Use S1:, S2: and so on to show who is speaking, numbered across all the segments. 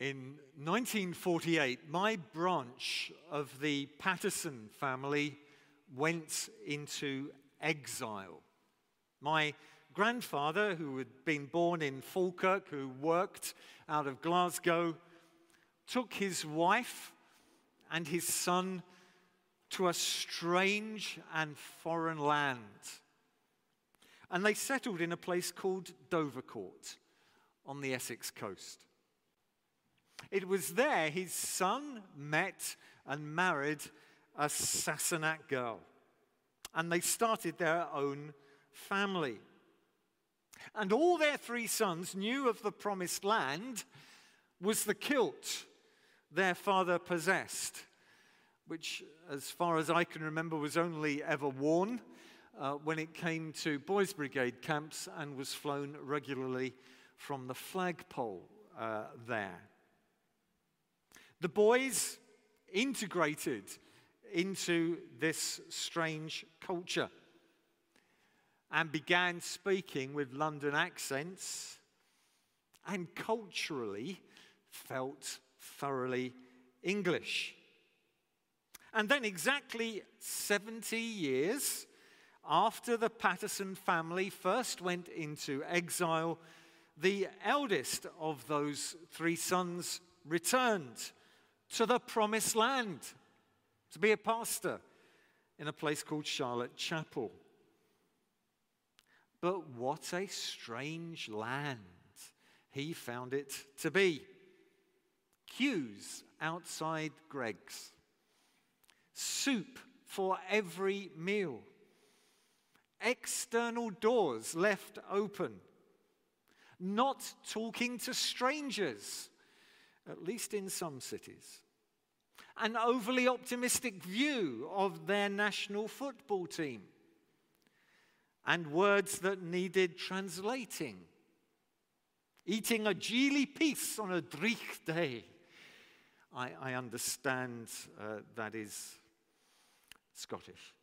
S1: In 1948, my branch of the Patterson family went into exile. My grandfather, who had been born in Falkirk, who worked out of Glasgow, took his wife and his son to a strange and foreign land. And they settled in a place called Dovercourt on the Essex coast. It was there his son met and married a Sassenach girl. And they started their own family. And all their three sons knew of the promised land was the kilt their father possessed, which, as far as I can remember, was only ever worn uh, when it came to Boys' Brigade camps and was flown regularly from the flagpole uh, there. The boys integrated into this strange culture and began speaking with London accents and culturally felt thoroughly English. And then, exactly 70 years after the Patterson family first went into exile, the eldest of those three sons returned to the promised land to be a pastor in a place called Charlotte Chapel. But what a strange land he found it to be. Queues outside Greggs, soup for every meal, external doors left open, not talking to strangers at least in some cities. An overly optimistic view of their national football team, and words that needed translating. Eating a jeely piece on a dreich day. I, I understand uh, that is Scottish.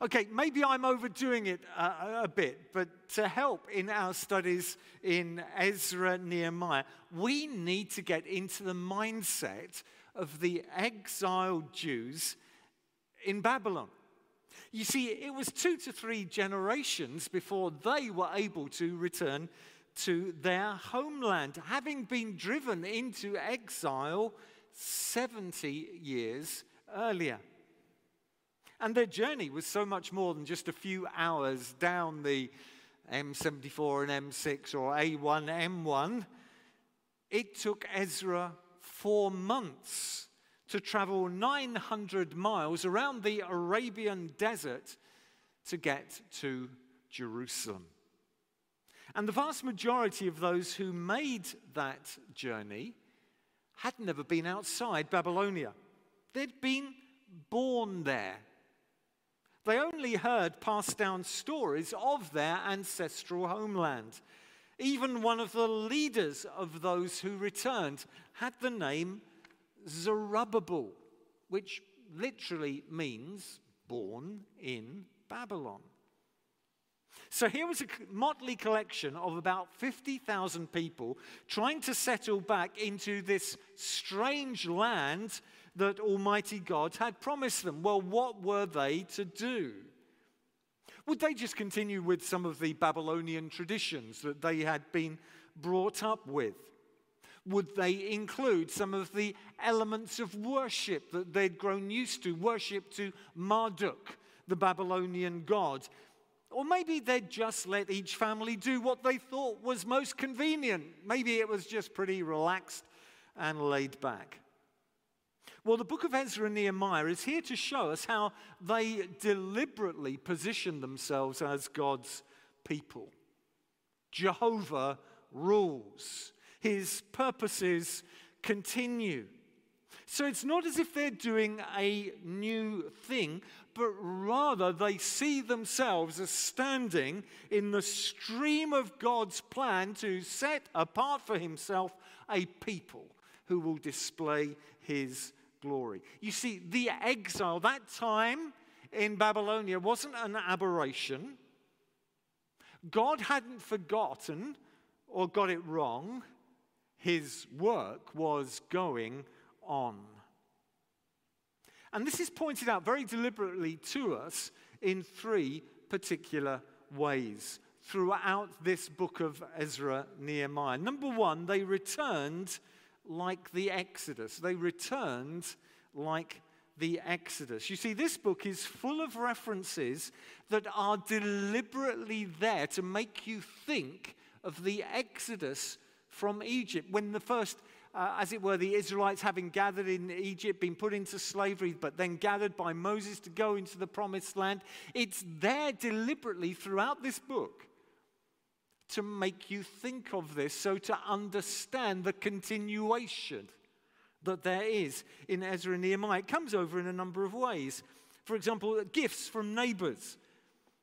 S1: Okay, maybe I'm overdoing it uh, a, a, bit, but to help in our studies in Ezra Nehemiah, we need to get into the mindset of the exiled Jews in Babylon. You see, it was two to three generations before they were able to return to their homeland, having been driven into exile 70 years earlier. And their journey was so much more than just a few hours down the M74 and M6 or A1, M1. It took Ezra four months to travel 900 miles around the Arabian desert to get to Jerusalem. And the vast majority of those who made that journey had never been outside Babylonia. They'd been born there. They only heard passed down stories of their ancestral homeland. Even one of the leaders of those who returned had the name Zerubbabel, which literally means born in Babylon. So here was a motley collection of about 50,000 people trying to settle back into this strange land that Almighty God had promised them. Well, what were they to do? Would they just continue with some of the Babylonian traditions that they had been brought up with? Would they include some of the elements of worship that they'd grown used to, worship to Marduk, the Babylonian god? Or maybe they'd just let each family do what they thought was most convenient. Maybe it was just pretty relaxed and laid back. Well, the book of Ezra and Nehemiah is here to show us how they deliberately position themselves as God's people. Jehovah rules, his purposes continue. So it's not as if they're doing a new thing, but rather they see themselves as standing in the stream of God's plan to set apart for himself a people who will display his glory. You see, the exile, that time in Babylonia, wasn't an aberration. God hadn't forgotten or got it wrong. his work was going on. And this is pointed out very deliberately to us in three particular ways throughout this book of Ezra Nehemiah. Number one, they returned like the Exodus. They returned like the Exodus. You see, this book is full of references that are deliberately there to make you think of the Exodus from Egypt. When the first, uh, as it were, the Israelites having gathered in Egypt, been put into slavery, but then gathered by Moses to go into the promised land, it's there deliberately throughout this book to make you think of this, so to understand the continuation that there is in Ezra and Nehemiah. It comes over in a number of ways. For example, gifts from neighbors.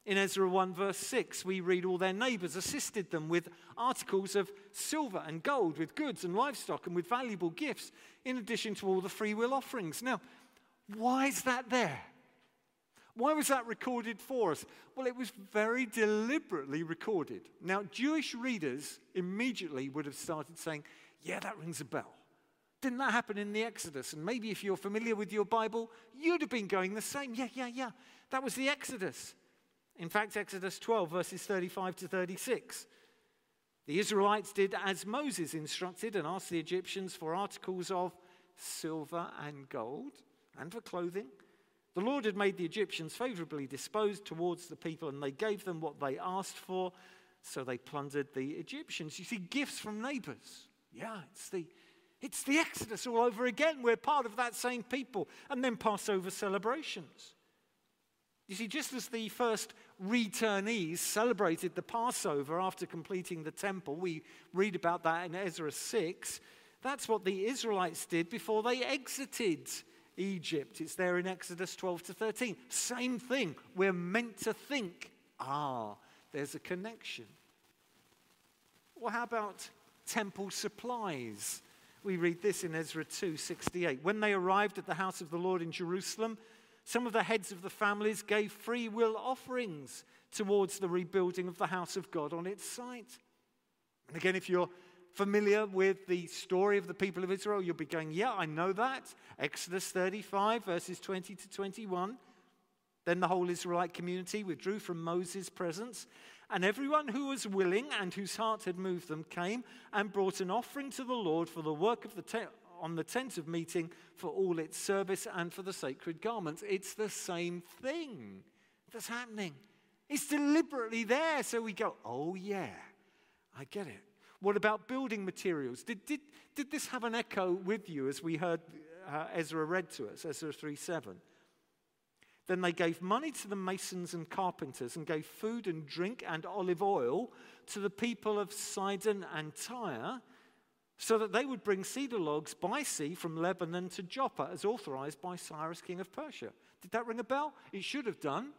S1: In Ezra 1, verse 6, we read all their neighbors assisted them with articles of silver and gold, with goods and livestock, and with valuable gifts, in addition to all the free will offerings. Now, why is that there? Why was that recorded for us? Well, it was very deliberately recorded. Now, Jewish readers immediately would have started saying, Yeah, that rings a bell. Didn't that happen in the Exodus? And maybe if you're familiar with your Bible, you'd have been going the same. Yeah, yeah, yeah. That was the Exodus. In fact, Exodus 12, verses 35 to 36. The Israelites did as Moses instructed and asked the Egyptians for articles of silver and gold and for clothing the Lord had made the Egyptians favorably disposed towards the people, and they gave them what they asked for, so they plundered the Egyptians. You see, gifts from neighbors. Yeah, it's the, it's the Exodus all over again. We're part of that same people. And then Passover celebrations. You see, just as the first returnees celebrated the Passover after completing the temple, we read about that in Ezra 6, that's what the Israelites did before they exited Egypt. It's there in Exodus 12 to 13. Same thing. We're meant to think, ah, there's a connection. Well, how about temple supplies? We read this in Ezra 2:68. When they arrived at the house of the Lord in Jerusalem, some of the heads of the families gave free will offerings towards the rebuilding of the house of God on its site. And again, if you're familiar with the story of the people of Israel, you'll be going, Yeah, I know that. Exodus 35, verses 20 to 21. Then the whole Israelite community withdrew from Moses' presence, and everyone who was willing and whose heart had moved them came and brought an offering to the Lord for the work of the tent on the tent of meeting, for all its service, and for the sacred garments. It's the same thing that's happening. It's deliberately there, so we go, Oh, yeah, I get it. What about building materials? Did, did, did this have an echo with you as we heard uh, Ezra read to us, Ezra 3 7? Then they gave money to the masons and carpenters and gave food and drink and olive oil to the people of Sidon and Tyre so that they would bring cedar logs by sea from Lebanon to Joppa as authorized by Cyrus, king of Persia. Did that ring a bell? It should have done.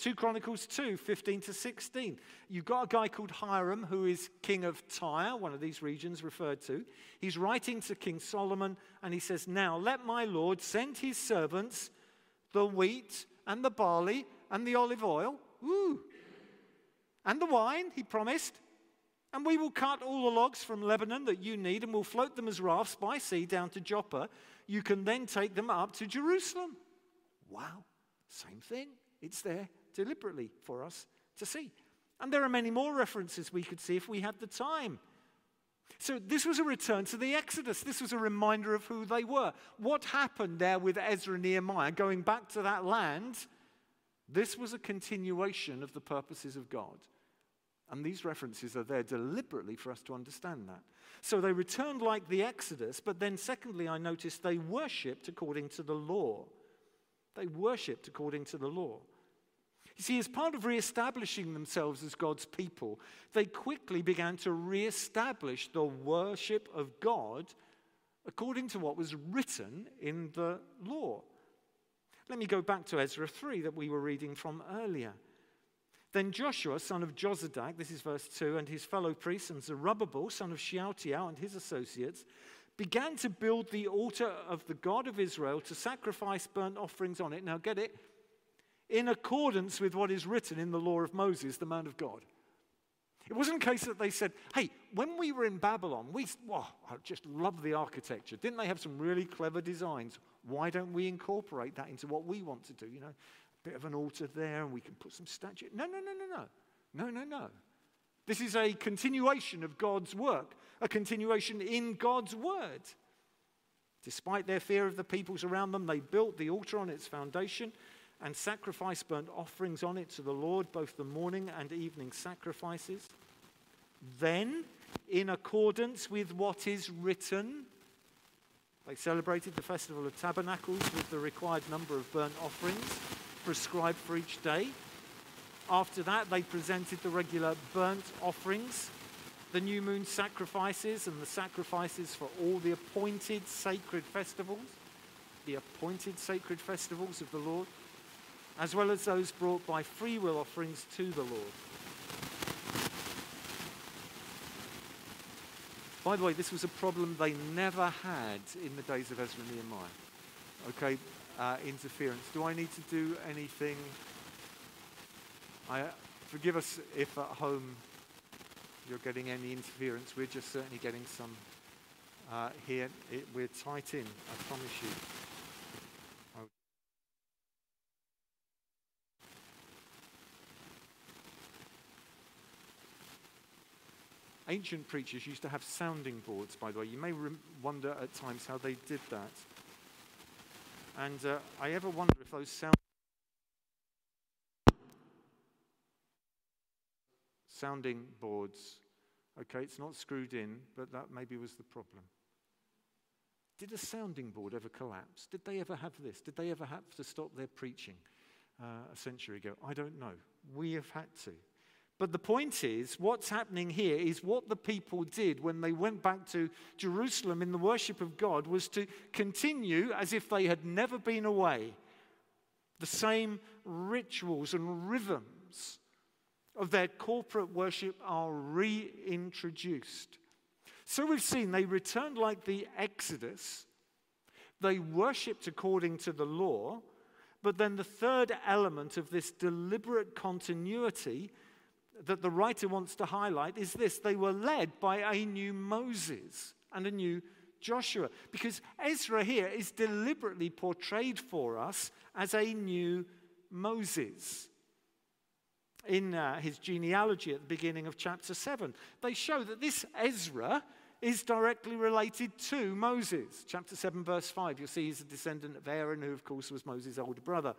S1: 2 Chronicles 2 15 to 16. You've got a guy called Hiram who is king of Tyre, one of these regions referred to. He's writing to King Solomon and he says, Now let my Lord send his servants the wheat and the barley and the olive oil, woo, and the wine, he promised. And we will cut all the logs from Lebanon that you need and we'll float them as rafts by sea down to Joppa. You can then take them up to Jerusalem. Wow, same thing. It's there deliberately for us to see. And there are many more references we could see if we had the time. So, this was a return to the Exodus. This was a reminder of who they were. What happened there with Ezra and Nehemiah going back to that land? This was a continuation of the purposes of God. And these references are there deliberately for us to understand that. So they returned like the Exodus, but then, secondly, I noticed they worshipped according to the law. They worshipped according to the law. You see, as part of re-establishing themselves as God's people, they quickly began to re-establish the worship of God according to what was written in the law. Let me go back to Ezra 3 that we were reading from earlier. Then Joshua, son of Jozadak, this is verse 2, and his fellow priests, and Zerubbabel, son of Shealtiel, and his associates, began to build the altar of the God of Israel to sacrifice burnt offerings on it. Now, get it? In accordance with what is written in the law of Moses, the man of God. It wasn't a case that they said, hey, when we were in Babylon, we oh, I just love the architecture. Didn't they have some really clever designs? Why don't we incorporate that into what we want to do? You know, a bit of an altar there and we can put some statue. No, no, no, no, no. No, no, no. This is a continuation of God's work, a continuation in God's word. Despite their fear of the peoples around them, they built the altar on its foundation and sacrifice burnt offerings on it to the Lord, both the morning and evening sacrifices. Then, in accordance with what is written, they celebrated the Festival of Tabernacles with the required number of burnt offerings prescribed for each day. After that, they presented the regular burnt offerings, the new moon sacrifices, and the sacrifices for all the appointed sacred festivals, the appointed sacred festivals of the Lord, as well as those brought by free will offerings to the Lord. By the way, this was a problem they never had in the days of Ezra and Nehemiah. Okay, uh, interference. Do I need to do anything? I, forgive us if at home you're getting any interference. We're just certainly getting some uh, here. It, we're tight in, I promise you. Ancient preachers used to have sounding boards, by the way. You may wonder at times how they did that. And uh, I ever wonder if those sound sounding boards, okay, it's not screwed in, but that maybe was the problem. Did a sounding board ever collapse? Did they ever have this? Did they ever have to stop their preaching uh, a century ago? I don't know. We have had to. But the point is, what's happening here is what the people did when they went back to Jerusalem in the worship of God was to continue as if they had never been away. The same rituals and rhythms of their corporate worship are reintroduced. So we've seen they returned like the Exodus, they worshipped according to the law, but then the third element of this deliberate continuity that the writer wants to highlight is this they were led by a new Moses and a new Joshua. Because Ezra here is deliberately portrayed for us as a new Moses. In uh, his genealogy at the beginning of chapter 7, they show that this Ezra is directly related to Moses. Chapter 7, verse 5, you'll see he's a descendant of Aaron, who, of course, was Moses' older brother.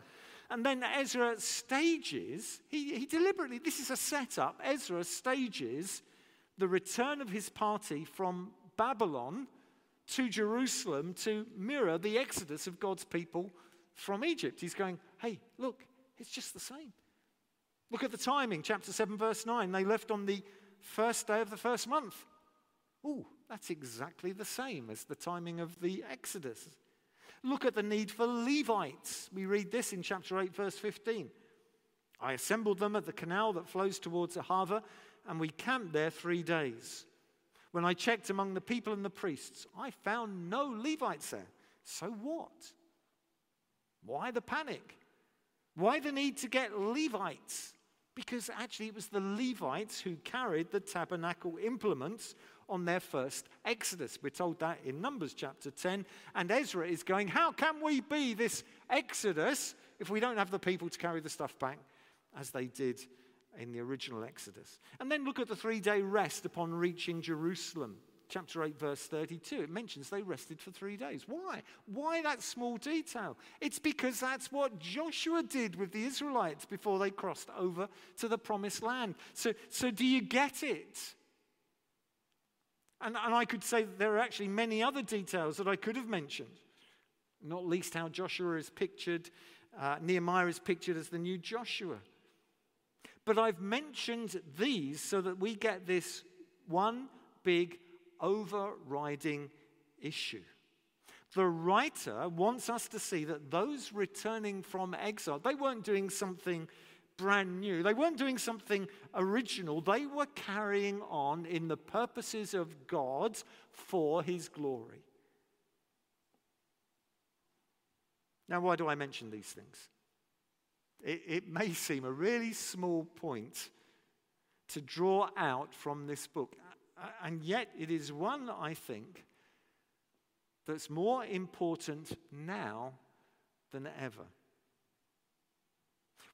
S1: And then Ezra stages, he, he deliberately, this is a setup. Ezra stages the return of his party from Babylon to Jerusalem to mirror the exodus of God's people from Egypt. He's going, hey, look, it's just the same. Look at the timing, chapter 7, verse 9. They left on the first day of the first month. Oh, that's exactly the same as the timing of the Exodus. Look at the need for Levites. We read this in chapter 8, verse 15. I assembled them at the canal that flows towards Ahava, and we camped there three days. When I checked among the people and the priests, I found no Levites there. So what? Why the panic? Why the need to get Levites? Because actually, it was the Levites who carried the tabernacle implements on their first exodus. We're told that in Numbers chapter 10. And Ezra is going, How can we be this exodus if we don't have the people to carry the stuff back as they did in the original exodus? And then look at the three day rest upon reaching Jerusalem. Chapter 8, verse 32, it mentions they rested for three days. Why? Why that small detail? It's because that's what Joshua did with the Israelites before they crossed over to the promised land. So, so do you get it? And, and I could say there are actually many other details that I could have mentioned, not least how Joshua is pictured, uh, Nehemiah is pictured as the new Joshua. But I've mentioned these so that we get this one big overriding issue. The writer wants us to see that those returning from exile, they weren't doing something brand new. They weren't doing something original, they were carrying on in the purposes of God for his glory. Now, why do I mention these things? It, it may seem a really small point to draw out from this book. And yet, it is one, I think, that's more important now than ever.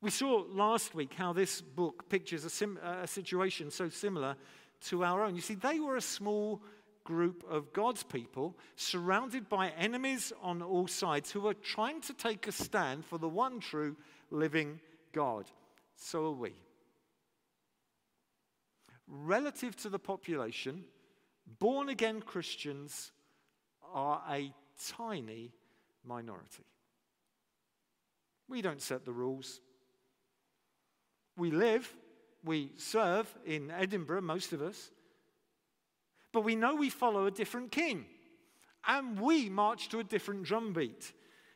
S1: We saw last week how this book pictures a, sim- a, situation so similar to our own. You see, they were a small group of God's people surrounded by enemies on all sides who were trying to take a stand for the one true living God. So are we. Relative to the population, born again Christians are a tiny minority. We don't set the rules. We live, we serve in Edinburgh, most of us, but we know we follow a different king. And we march to a different drumbeat.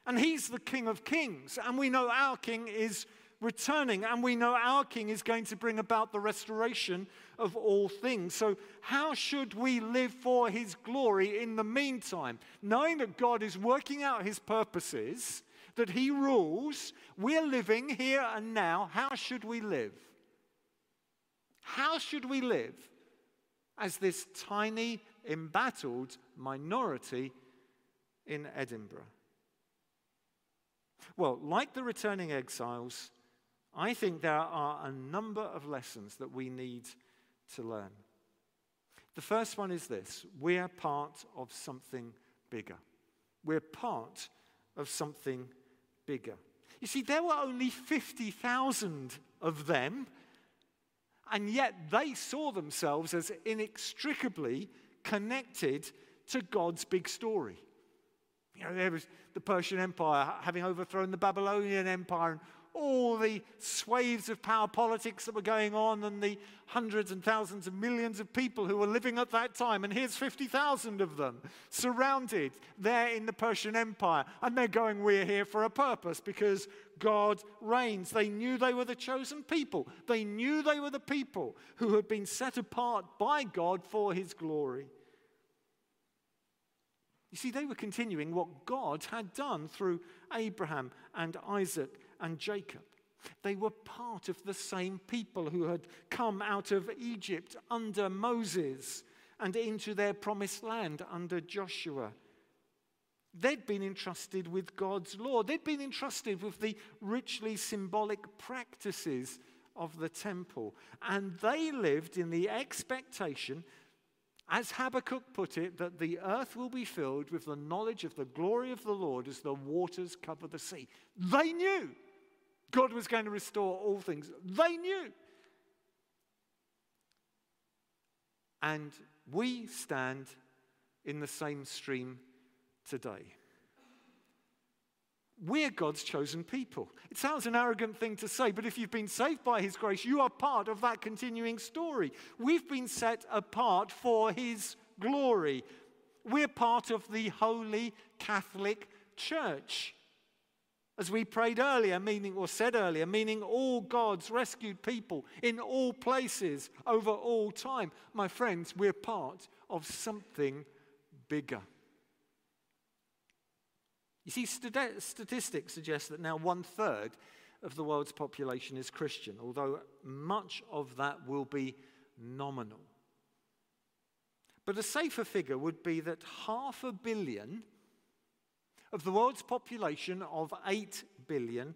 S1: And he's the King of Kings. And we know our King is returning. And we know our King is going to bring about the restoration of all things. So, how should we live for his glory in the meantime? Knowing that God is working out his purposes, that he rules, we're living here and now. How should we live? How should we live as this tiny, embattled minority in Edinburgh? Well, like the returning exiles, I think there are a number of lessons that we need to learn. The first one is this we're part of something bigger. We're part of something bigger. You see, there were only 50,000 of them, and yet they saw themselves as inextricably connected to God's big story. You know, there was the Persian Empire having overthrown the Babylonian Empire and all the swathes of power politics that were going on and the hundreds and thousands of millions of people who were living at that time. And here's 50,000 of them surrounded there in the Persian Empire. And they're going, We're here for a purpose because God reigns. They knew they were the chosen people, they knew they were the people who had been set apart by God for his glory. You see, they were continuing what God had done through Abraham and Isaac and Jacob. They were part of the same people who had come out of Egypt under Moses and into their promised land under Joshua. They'd been entrusted with God's law. They'd been entrusted with the richly symbolic practices of the temple. And they lived in the expectation as Habakkuk put it, that the earth will be filled with the knowledge of the glory of the Lord as the waters cover the sea. They knew God was going to restore all things. They knew. And we stand in the same stream today. We're God's chosen people. It sounds an arrogant thing to say, but if you've been saved by His grace, you are part of that continuing story. We've been set apart for His glory. We're part of the Holy Catholic Church. As we prayed earlier, meaning, or said earlier, meaning all God's rescued people in all places over all time. My friends, we're part of something bigger. You see, statistics suggest that now one third of the world's population is Christian, although much of that will be nominal. But a safer figure would be that half a billion of the world's population of 8 billion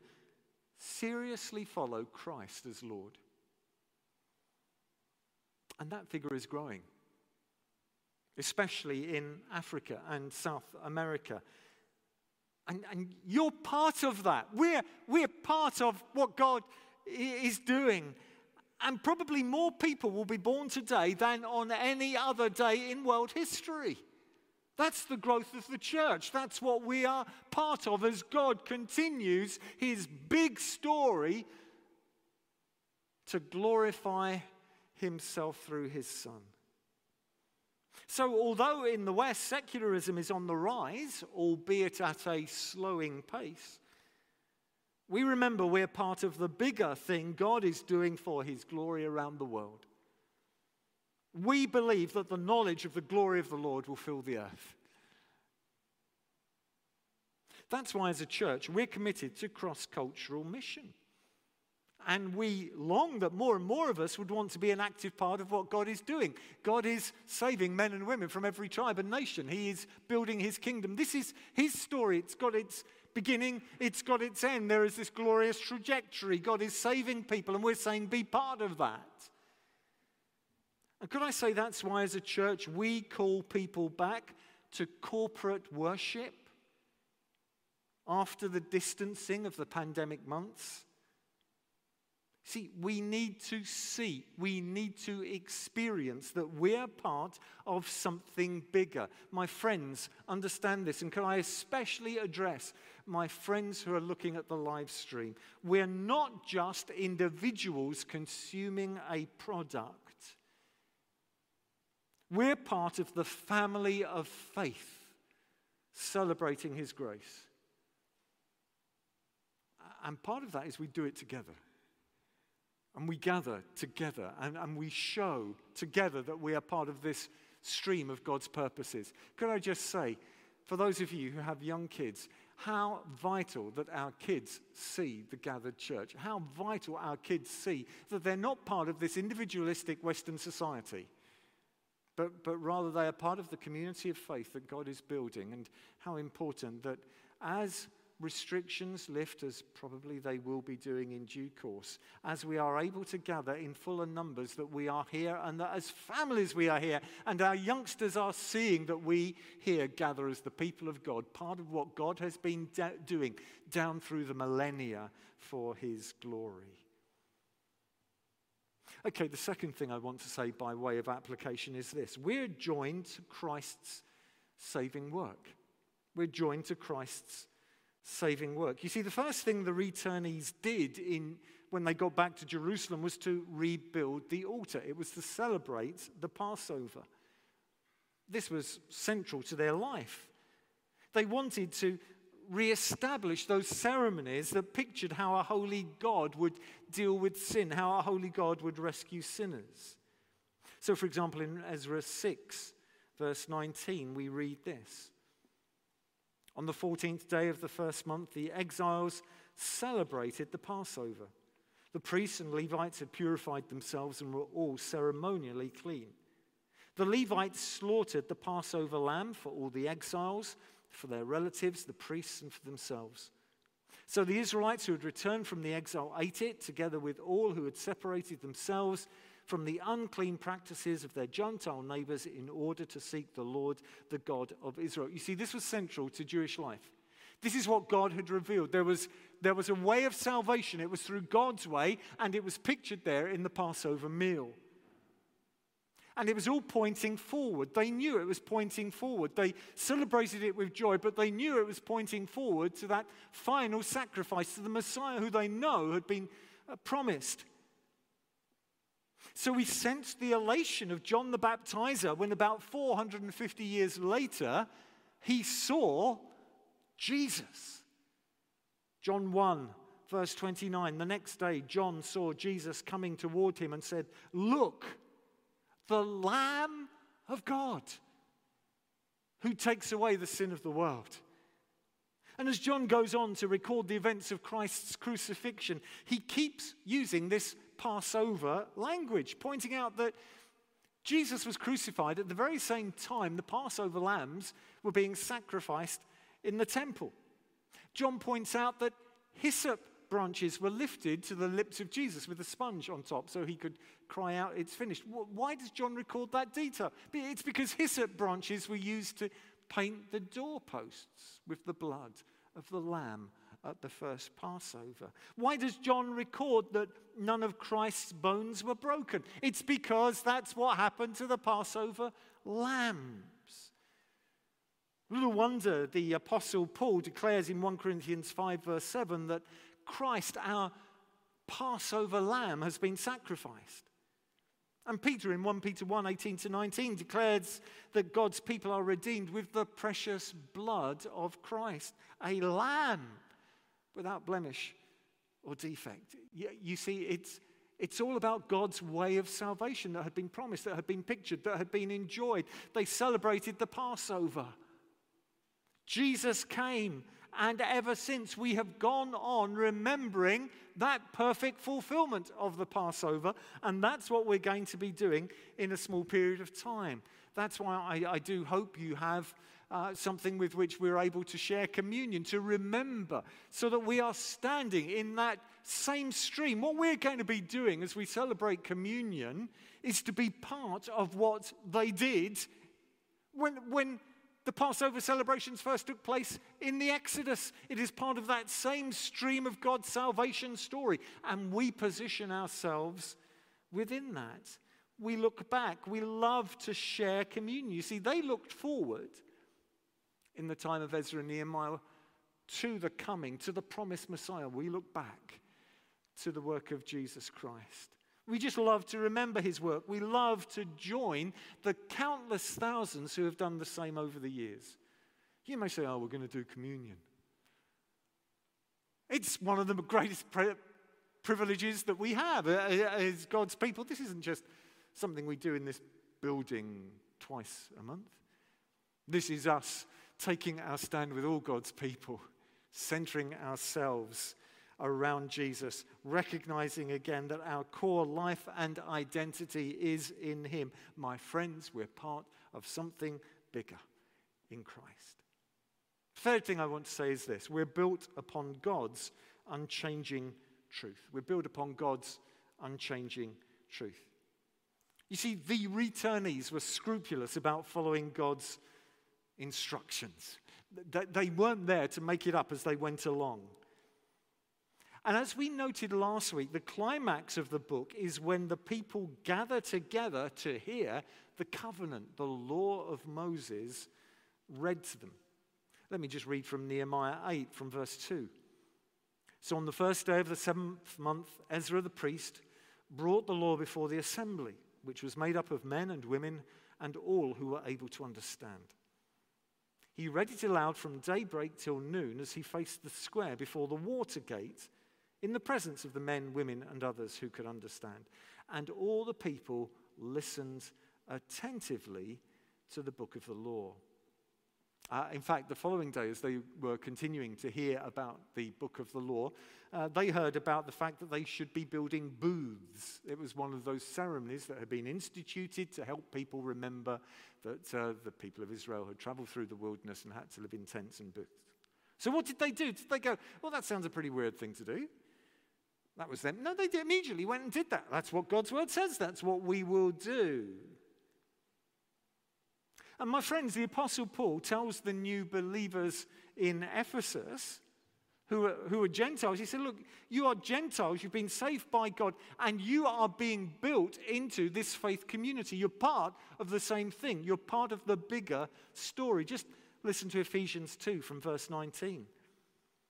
S1: seriously follow Christ as Lord. And that figure is growing, especially in Africa and South America. And, and you're part of that. We're, we're part of what God is doing. And probably more people will be born today than on any other day in world history. That's the growth of the church. That's what we are part of as God continues his big story to glorify himself through his Son. So, although in the West secularism is on the rise, albeit at a slowing pace, we remember we're part of the bigger thing God is doing for his glory around the world. We believe that the knowledge of the glory of the Lord will fill the earth. That's why, as a church, we're committed to cross cultural mission. and we long that more and more of us would want to be an active part of what God is doing. God is saving men and women from every tribe and nation. He is building his kingdom. This is his story. It's got its beginning, it's got its end. There is this glorious trajectory. God is saving people, and we're saying, be part of that. And could I say that's why, as a church, we call people back to corporate worship after the distancing of the pandemic months? See, we need to see, we need to experience that we're part of something bigger. My friends, understand this, and can I especially address my friends who are looking at the live stream? We're not just individuals consuming a product, we're part of the family of faith celebrating His grace. And part of that is we do it together. And we gather together and, and we show together that we are part of this stream of God's purposes. Could I just say, for those of you who have young kids, how vital that our kids see the gathered church. How vital our kids see that they're not part of this individualistic Western society, but, but rather they are part of the community of faith that God is building. And how important that as restrictions lift, as probably they will be doing in due course, as we are able to gather in fuller numbers that we are here and that as families we are here, and our youngsters are seeing that we here gather as the people of God, part of what God has been doing down through the millennia for his glory. Okay, the second thing I want to say by way of application is this we're joined to Christ's saving work. We're joined to Christ's saving work. You see, the first thing the returnees did in, when they got back to Jerusalem was to rebuild the altar, it was to celebrate the Passover. This was central to their life. They wanted to re-establish those ceremonies that pictured how a holy God would deal with sin, how a holy God would rescue sinners. So, for example, in Ezra 6, verse 19, we read this. On the 14th day of the first month, the exiles celebrated the Passover. The priests and Levites had purified themselves and were all ceremonially clean. The Levites slaughtered the Passover lamb for all the exiles, for their relatives, the priests, and for themselves. So the Israelites who had returned from the exile ate it, together with all who had separated themselves from the unclean practices of their Gentile neighbors in order to seek the Lord, the God of Israel. You see, this was central to Jewish life. This is what God had revealed. There was, there was a way of salvation, it was through God's way, and it was pictured there in the Passover meal. And it was all pointing forward. They knew it was pointing forward. They celebrated it with joy, but they knew it was pointing forward to that final sacrifice, to the Messiah who they know had been uh, promised. So we sense the elation of John the Baptizer when about 450 years later he saw Jesus. John 1, verse 29. The next day, John saw Jesus coming toward him and said, Look, the Lamb of God who takes away the sin of the world. And as John goes on to record the events of Christ's crucifixion, he keeps using this Passover language, pointing out that Jesus was crucified at the very same time the Passover lambs were being sacrificed in the temple. John points out that hyssop branches were lifted to the lips of Jesus with a sponge on top so he could cry out, It's finished. Why does John record that detail? It's because hyssop branches were used to paint the doorposts with the blood of the lamb at the first Passover. Why does John record that none of Christ's bones were broken? It's because that's what happened to the Passover lambs. Little wonder the Apostle Paul declares in 1 Corinthians 5, verse 7, that Christ, our Passover lamb, has been sacrificed. And Peter in 1 Peter 1 18 to 19 declares that God's people are redeemed with the precious blood of Christ, a lamb without blemish or defect. You see, it's, it's all about God's way of salvation that had been promised, that had been pictured, that had been enjoyed. They celebrated the Passover. Jesus came And ever since, we have gone on remembering that perfect fulfillment of the Passover. And that's what we're going to be doing in a small period of time. That's why I, I do hope you have uh, something with which we're able to share communion, to remember, so that we are standing in that same stream. What we're going to be doing as we celebrate communion is to be part of what they did when, when the Passover celebrations first took place in the Exodus. It is part of that same stream of God's salvation story, and we position ourselves within that. We look back. We love to share communion. You see, they looked forward in the time of Ezra and Nehemiah to the coming, to the promised Messiah. We look back to the work of Jesus Christ. We just love to remember his work. We love to join the countless thousands who have done the same over the years. You may say, oh, we're going to do communion. It's one of the greatest privileges that we have uh, uh, as God's people. This isn't just something we do in this building twice a month. This is us taking our stand with all God's people, centering ourselves around Jesus, recognizing again that our core life and identity is in Him. My friends, we're part of something bigger in Christ. Third thing I want to say is this we're built upon God's unchanging truth. We're built upon God's unchanging truth. You see, the returnees were scrupulous about following God's instructions. They weren't there to make it up as they went along. And as we noted last week, the climax of the book is when the people gather together to hear the covenant, the law of Moses, read to them. Let me just read from Nehemiah 8, from verse 2. So on the first day of the seventh month, Ezra the priest brought the law before the assembly, which was made up of men and women and all who were able to understand. He read it aloud from daybreak till noon as he faced the square before the water gate in the presence of the men, women, and others who could understand. And all the people listened attentively to the book of the law. Uh, in fact, the following day, as they were continuing to hear about the book of the law, uh, they heard about the fact that they should be building booths. It was one of those ceremonies that had been instituted to help people remember that uh, the people of Israel had traveled through the wilderness and had to live in tents and booths. So, what did they do? Did they go, well, that sounds a pretty weird thing to do? That was them. No, they immediately went and did that. That's what God's word says. That's what we will do. And my friends, the Apostle Paul tells the new believers in Ephesus, who are, who are Gentiles, he said, Look, you are Gentiles, you've been saved by God, and you are being built into this faith community. You're part of the same thing, you're part of the bigger story. Just listen to Ephesians 2 from verse 19.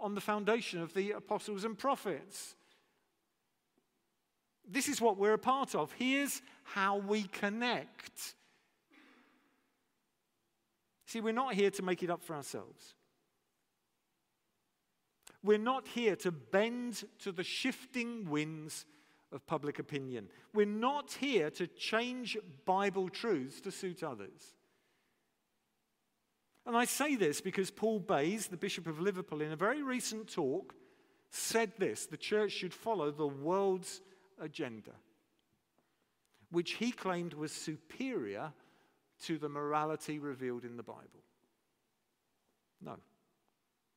S1: on the foundation of the apostles and prophets. This is what we're a part of. Here's how we connect See, we're not here to make it up for ourselves. We're not here to bend to the shifting winds of public opinion. We're not here to change Bible truths to suit others. And I say this because Paul Bayes, the Bishop of Liverpool, in a very recent talk, said this the church should follow the world's agenda, which he claimed was superior to the morality revealed in the Bible? No.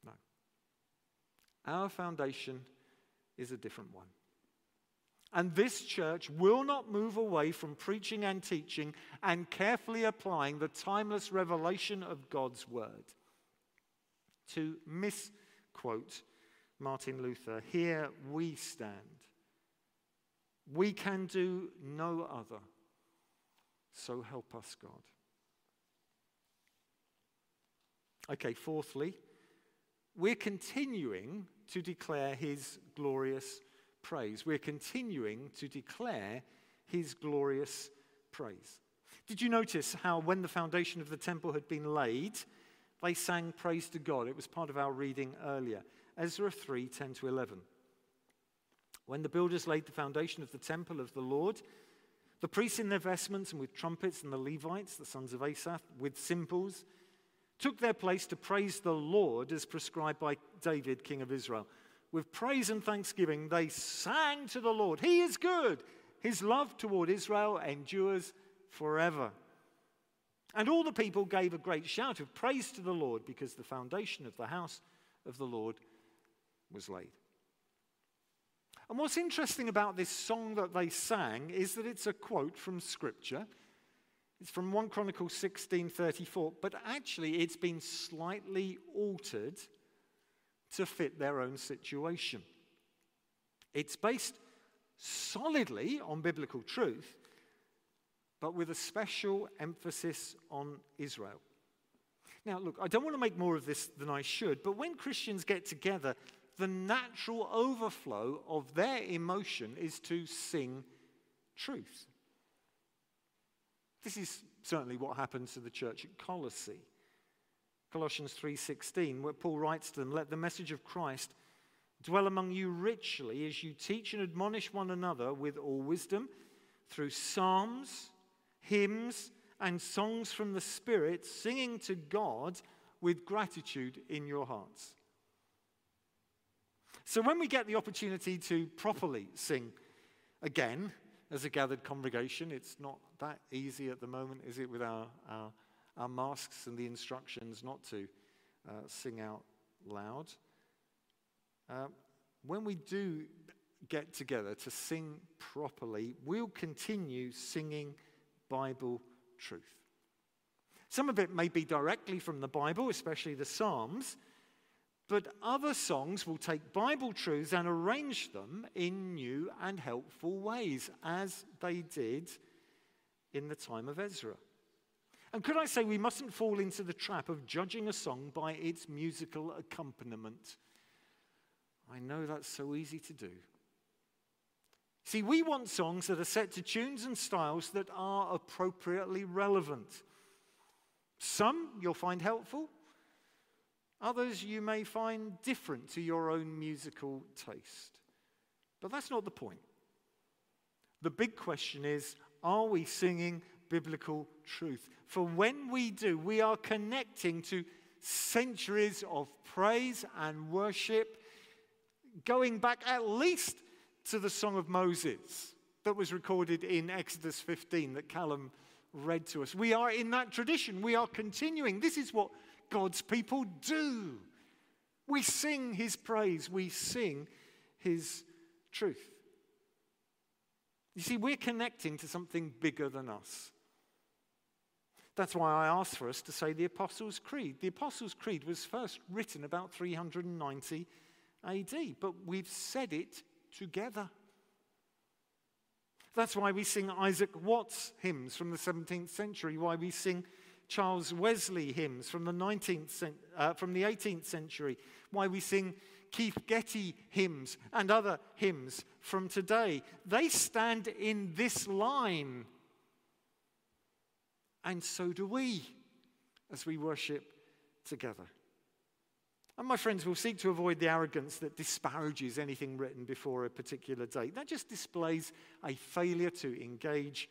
S1: No. Our foundation is a different one. And this church will not move away from preaching and teaching and carefully applying the timeless revelation of God's word. To misquote Martin Luther, here we stand. We can do no other. So help us, God. Okay, fourthly, we're continuing to declare his glorious praise. We're continuing to declare his glorious praise. Did you notice how, when the foundation of the temple had been laid, they sang praise to God? It was part of our reading earlier. Ezra 3 10 to 11. When the builders laid the foundation of the temple of the Lord, the priests in their vestments and with trumpets, and the Levites, the sons of Asaph, with cymbals, took their place to praise the Lord as prescribed by David, king of Israel. With praise and thanksgiving, they sang to the Lord. He is good. His love toward Israel endures forever. And all the people gave a great shout of praise to the Lord because the foundation of the house of the Lord was laid. And what's interesting about this song that they sang is that it's a quote from Scripture. It's from 1 Chronicles 16:34, but actually it's been slightly altered to fit their own situation. It's based solidly on biblical truth, but with a special emphasis on Israel. Now, look, I don't want to make more of this than I should, but when Christians get together, the natural overflow of their emotion is to sing truth. This is certainly what happens to the church at Colossae. Colossians 3:16 where Paul writes to them let the message of Christ dwell among you richly as you teach and admonish one another with all wisdom through psalms hymns and songs from the spirit singing to God with gratitude in your hearts. So when we get the opportunity to properly sing again as a gathered congregation, it's not that easy at the moment, is it, with our, our, our masks and the instructions not to uh, sing out loud? Uh, when we do get together to sing properly, we'll continue singing Bible truth. Some of it may be directly from the Bible, especially the Psalms. But other songs will take Bible truths and arrange them in new and helpful ways, as they did in the time of Ezra. And could I say we mustn't fall into the trap of judging a song by its musical accompaniment? I know that's so easy to do. See, we want songs that are set to tunes and styles that are appropriately relevant. Some you'll find helpful, Others you may find different to your own musical taste. But that's not the point. The big question is are we singing biblical truth? For when we do, we are connecting to centuries of praise and worship, going back at least to the Song of Moses that was recorded in Exodus 15 that Callum read to us. We are in that tradition. We are continuing. This is what God's people do. We sing his praise, we sing his truth. You see, we're connecting to something bigger than us. That's why I asked for us to say the Apostles' Creed. The Apostles' Creed was first written about 390 AD, but we've said it together. That's why we sing Isaac Watts hymns from the 17th century, why we sing Charles Wesley hymns from the, 19th, uh, from the 18th century, why we sing Keith Getty hymns and other hymns from today. They stand in this line. And so do we as we worship together. And my friends will seek to avoid the arrogance that disparages anything written before a particular date. That just displays a failure to engage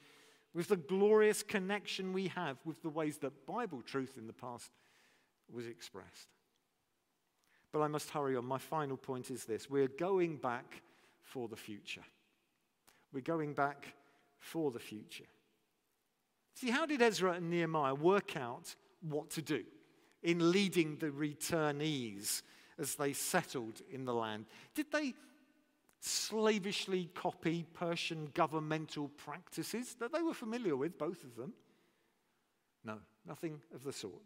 S1: with the glorious connection we have with the ways that Bible truth in the past was expressed. But I must hurry on. My final point is this we're going back for the future. We're going back for the future. See, how did Ezra and Nehemiah work out what to do in leading the returnees as they settled in the land? Did they slavishly copy Persian governmental practices that they were familiar with, both of them? No, nothing of the sort.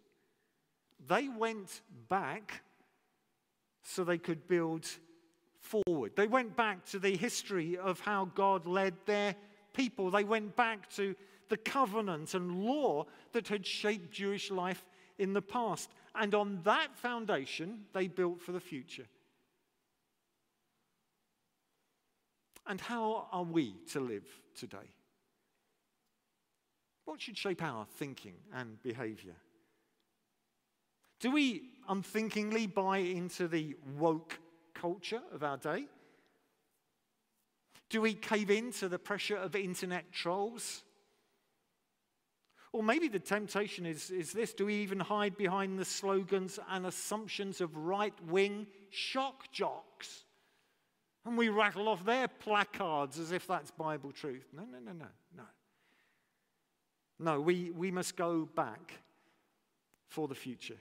S1: They went back so they could build forward. They went back to the history of how God led their people. They went back to the covenant and law that had shaped Jewish life in the past. And on that foundation, they built for the future. And how are we to live today? What should shape our thinking and behavior? Do we unthinkingly buy into the woke culture of our day? Do we cave in to the pressure of internet trolls? Or maybe the temptation is, is this do we even hide behind the slogans and assumptions of right wing shock jocks? And we rattle off their placards as if that's Bible truth. No, no, no, no, no. No, we, we must go back for the future.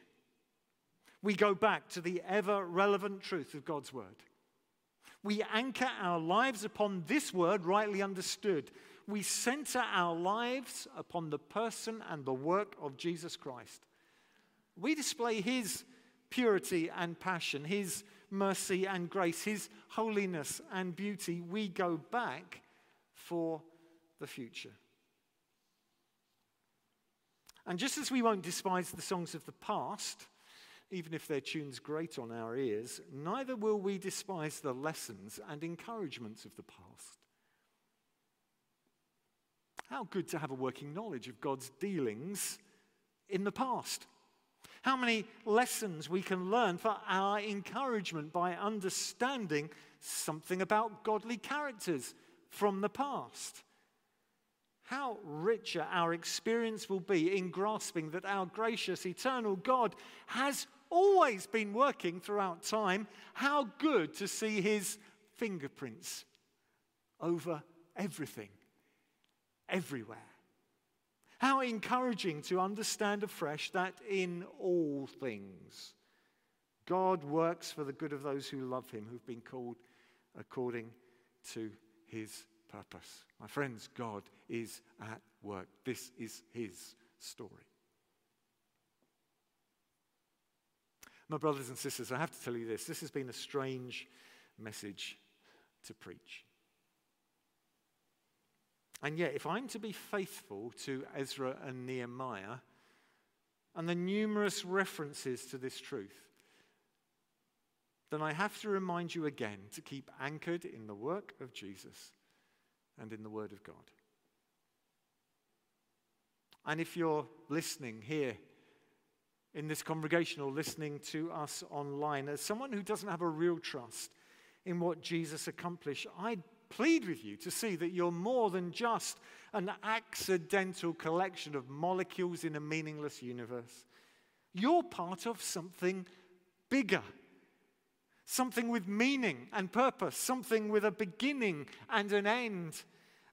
S1: We go back to the ever relevant truth of God's word. We anchor our lives upon this word rightly understood. We center our lives upon the person and the work of Jesus Christ. We display his purity and passion, his mercy and grace, his holiness and beauty. We go back for the future. And just as we won't despise the songs of the past, even if their tunes grate on our ears, neither will we despise the lessons and encouragements of the past. How good to have a working knowledge of God's dealings in the past. How many lessons we can learn for our encouragement by understanding something about godly characters from the past how richer our experience will be in grasping that our gracious, eternal God has always been working throughout time. How good to see his fingerprints over everything, everywhere. How encouraging to understand afresh that in all things, God works for the good of those who love him, who've been called according to his purpose. My friends, God is at work. This is his story. My brothers and sisters, I have to tell you this this has been a strange message to preach. And yet, if I'm to be faithful to Ezra and Nehemiah and the numerous references to this truth, then I have to remind you again to keep anchored in the work of Jesus and in the Word of God. And if you're listening here in this congregation or listening to us online, as someone who doesn't have a real trust in what Jesus accomplished, I plead with you to see that you're more than just an accidental collection of molecules in a meaningless universe. You're part of something bigger, something with meaning and purpose, something with a beginning and an end.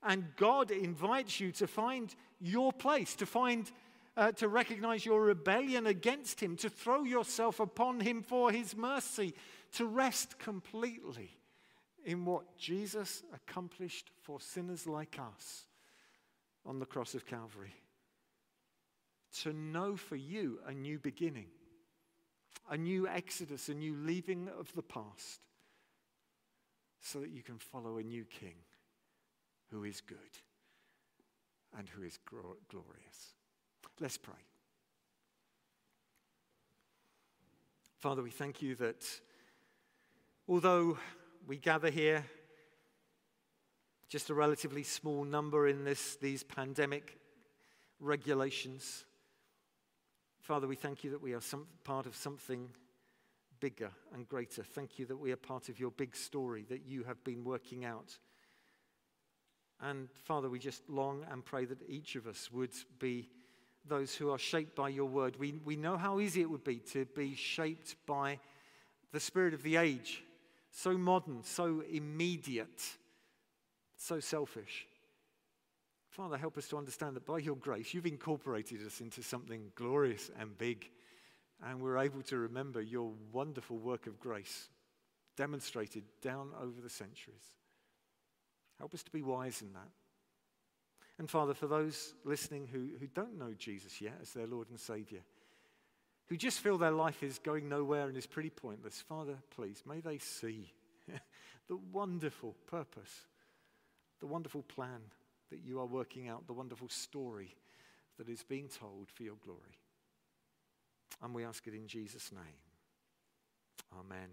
S1: And God invites you to find your place, to find, uh, to recognize your rebellion against Him, to throw yourself upon Him for His mercy, to rest completely in what Jesus accomplished for sinners like us on the cross of Calvary. To know for you a new beginning, a new exodus, a new leaving of the past, so that you can follow a new king who is good and who is glorious. Let's pray. Father, we thank you that although we gather here, just a relatively small number in this, these pandemic regulations, Father, we thank you that we are some, part of something bigger and greater. Thank you that we are part of your big story that you have been working out and Father, we just long and pray that each of us would be those who are shaped by your word. We, we know how easy it would be to be shaped by the spirit of the age, so modern, so immediate, so selfish. Father, help us to understand that by your grace, you've incorporated us into something glorious and big, and we're able to remember your wonderful work of grace demonstrated down over the centuries. Help us to be wise in that. And Father, for those listening who, who don't know Jesus yet as their Lord and Savior, who just feel their life is going nowhere and is pretty pointless, Father, please, may they see the wonderful purpose, the wonderful plan that you are working out, the wonderful story that is being told for your glory. And we ask it in Jesus' name. Amen.